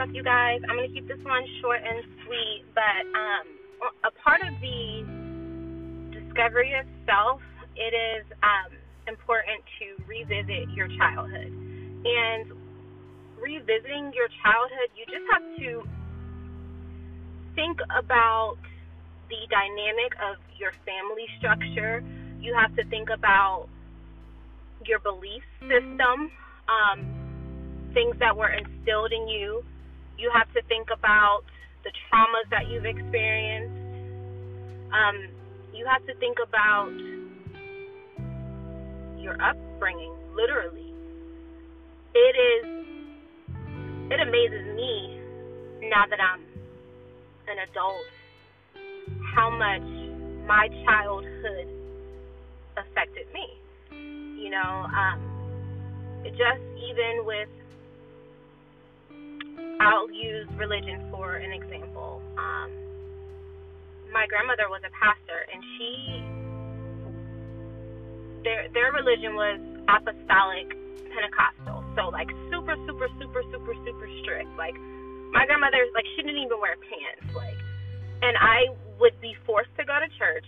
stuff, you guys. I'm gonna keep this one short and sweet, but um, a part of the discovery of self, it is um, important to revisit your childhood. And revisiting your childhood, you just have to think about the dynamic of your family structure. You have to think about your belief system, um, things that were instilled in you. You have to think about the traumas that you've experienced. Um, you have to think about your upbringing, literally. It is, it amazes me now that I'm an adult how much my childhood affected me. You know, um, just even with, I'll use religion for an example. Um, my grandmother was a pastor, and she, their their religion was apostolic Pentecostal, so like super, super, super, super, super strict. Like my grandmother, like she didn't even wear pants, like, and I would be forced to go to church.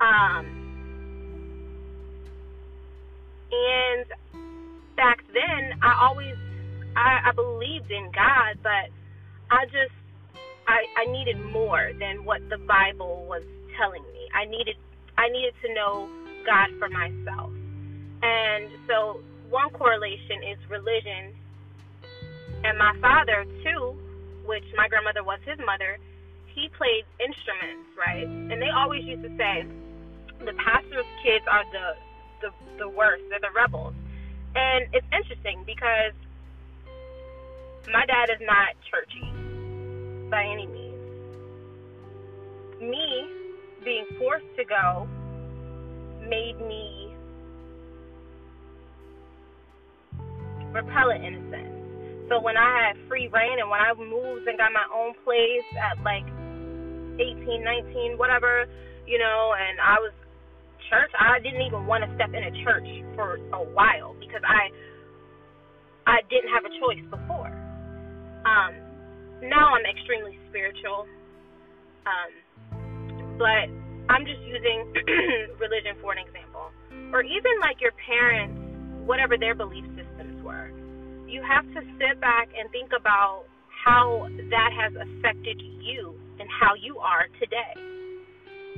Um, and back then, I always, I, I believed in God, but I just, I, I needed more than what the Bible was telling me. I needed, I needed to know God for myself. And so, one correlation is religion. And my father, too, which my grandmother was his mother, he played instruments, right? And they always used to say, the pastor's kids are the the, the worst. They're the rebels. And it's interesting because my dad is not churchy by any means. Me being forced to go made me repel it in a sense. So when I had free rein and when I moved and got my own place at like 18, 19, whatever, you know, and I was church. I didn't even want to step in a church for a while because I I didn't have a choice before. Um, now I'm extremely spiritual, um, but I'm just using religion for an example, or even like your parents, whatever their belief systems were. You have to sit back and think about how that has affected you and how you are today.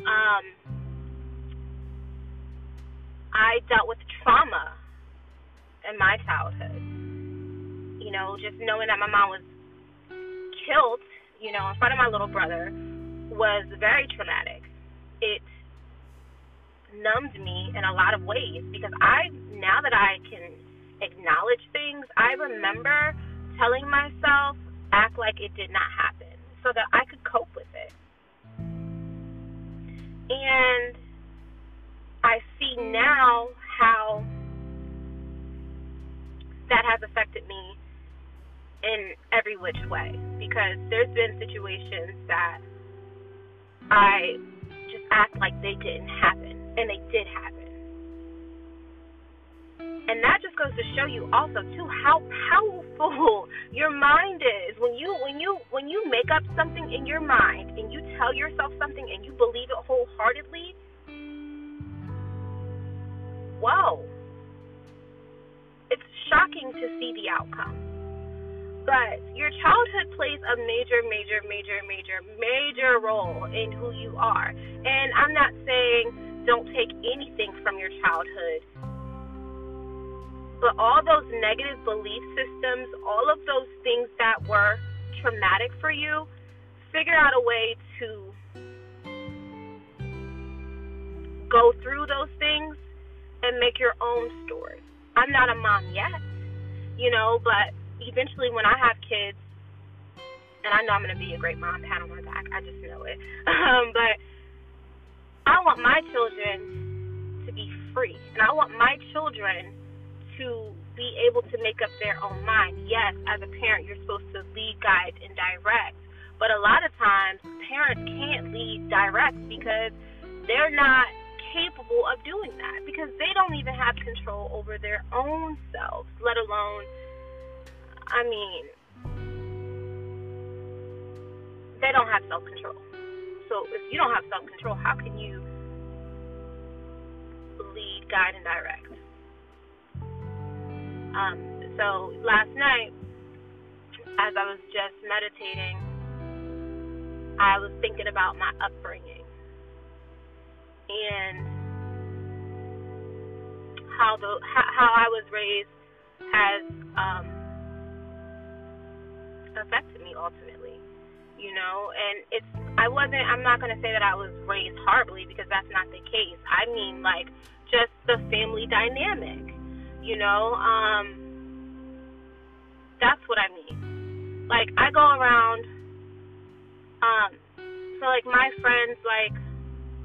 Um, I dealt with trauma in my childhood. You know, just knowing that my mom was killed, you know, in front of my little brother was very traumatic. It numbed me in a lot of ways because I, now that I can acknowledge things, I remember telling myself, act like it did not happen so that I could cope with it. And I see now how that has affected me in every which way because there's been situations that I just act like they didn't happen and they did happen. And that just goes to show you also too how powerful your mind is. When you when you when you make up something in your mind and you tell yourself something and you believe it wholeheartedly, whoa. It's shocking to see the outcome. But your childhood plays a major, major, major, major, major role in who you are. And I'm not saying don't take anything from your childhood but all those negative belief systems, all of those things that were traumatic for you, figure out a way to go through those things and make your own story. I'm not a mom yet, you know, but eventually when I have kids, and I know I'm going to be a great mom, pat on my back, I just know it. Um, but I want my children to be free, and I want my children to be able to make up their own mind. Yes, as a parent, you're supposed to lead, guide, and direct. But a lot of times, parents can't lead direct because they're not capable of doing that because they don't even have control over their own selves, let alone I mean, they don't have self control. So if you don't have self control, how can you lead, guide, and direct? Um, so last night, as I was just meditating, I was thinking about my upbringing and how the how I was raised has um, affected me ultimately, you know. And it's I wasn't I'm not gonna say that I was raised horribly because that's not the case. I mean like just the family dynamic, you know. Um, that's what I mean. Like I go around, um, so like my friends like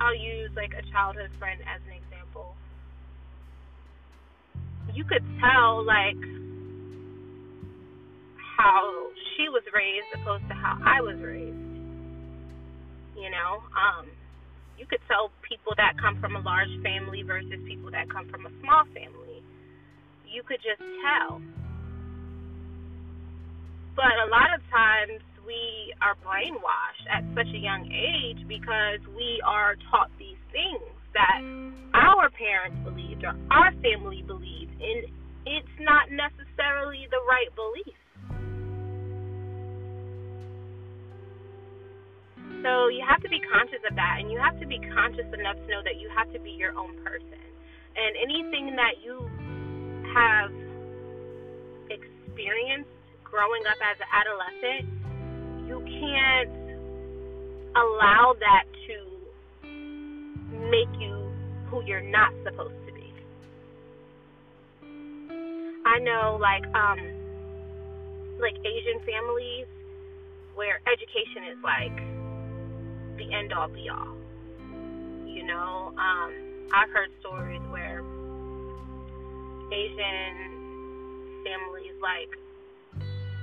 I'll use like a childhood friend as an example. You could tell like how she was raised opposed to how I was raised. You know, um, you could tell people that come from a large family versus people that come from a small family. You could just tell. But a lot of times we are brainwashed at such a young age because we are taught these things that our parents believed or our family believed, and it's not necessarily the right belief. So you have to be conscious of that, and you have to be conscious enough to know that you have to be your own person. And anything that you have experienced growing up as an adolescent, you can't allow that to make you who you're not supposed to be. I know like um like Asian families where education is like the end all be all. You know, um, I've heard stories where Asian families like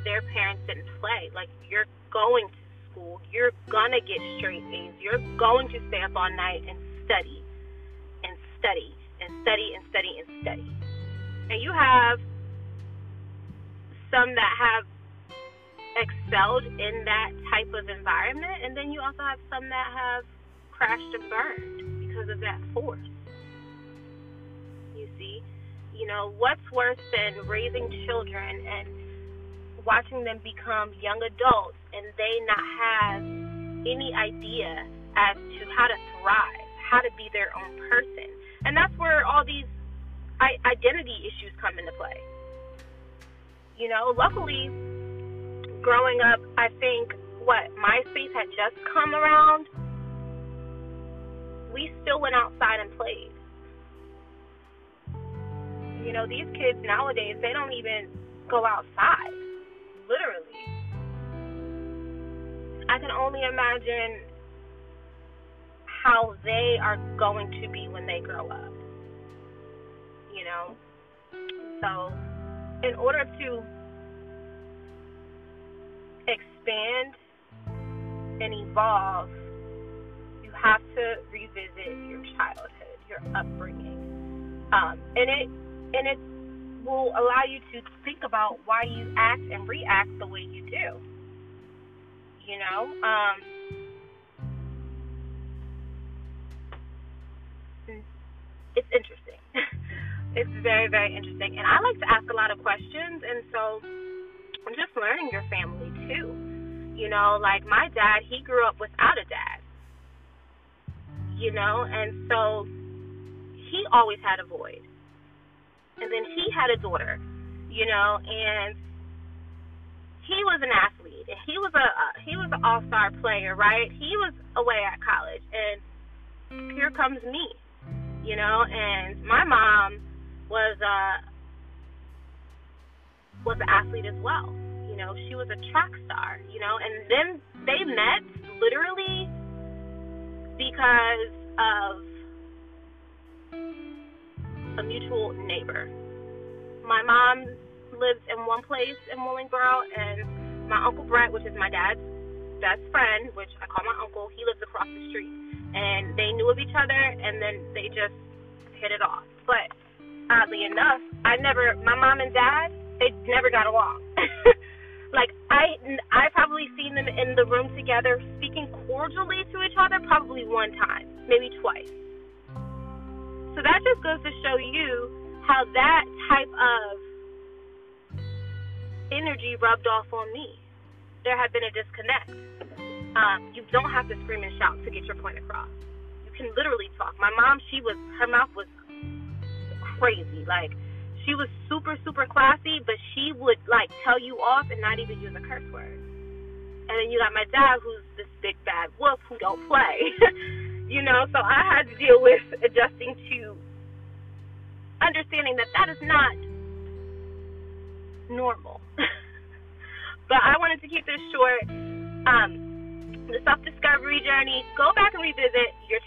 their parents didn't play. Like you're going to school, you're gonna get straight A's, you're going to stay up all night and study and study and study and study and study. And you have some that have excelled in that type of environment, and then you also have some that have crashed and burned because of that force. You see, you know, what's worse than raising children and watching them become young adults and they not have any idea as to how to thrive, how to be their own person. And that's where all these identity issues come into play. You know, luckily, growing up, I think what MySpace had just come around, we still went outside and played. You know, these kids nowadays, they don't even go outside, literally. I can only imagine how they are going to be when they grow up. You know? So, in order to expand and evolve, you have to revisit your childhood, your upbringing, um, and it and it will allow you to think about why you act and react the way you do. You know, um, it's interesting. it's very very interesting, and I like to ask a lot of questions, and so and just learning your family too. You know, like my dad, he grew up without a dad. You know, and so he always had a void. And then he had a daughter, you know, and he was an athlete. He was a uh, he was an all-star player, right? He was away at college and here comes me. You know, and my mom was uh was an athlete as well. Know, she was a track star, you know, and then they met literally because of a mutual neighbor. My mom lives in one place in Willingboro, and my Uncle Brett, which is my dad's best friend, which I call my uncle, he lives across the street. And they knew of each other, and then they just hit it off. But oddly enough, I never, my mom and dad, they never got along. like I I probably seen them in the room together speaking cordially to each other probably one time, maybe twice. So that just goes to show you how that type of energy rubbed off on me. There had been a disconnect. Um, you don't have to scream and shout to get your point across. You can literally talk. My mom, she was her mouth was crazy. Like she was super super classy, but she would like tell you off and not even use a curse word. And then you got my dad, who's this big bad wolf who don't play. you know, so I had to deal with adjusting to understanding that that is not normal. but I wanted to keep this short. Um, the self discovery journey, go back and revisit your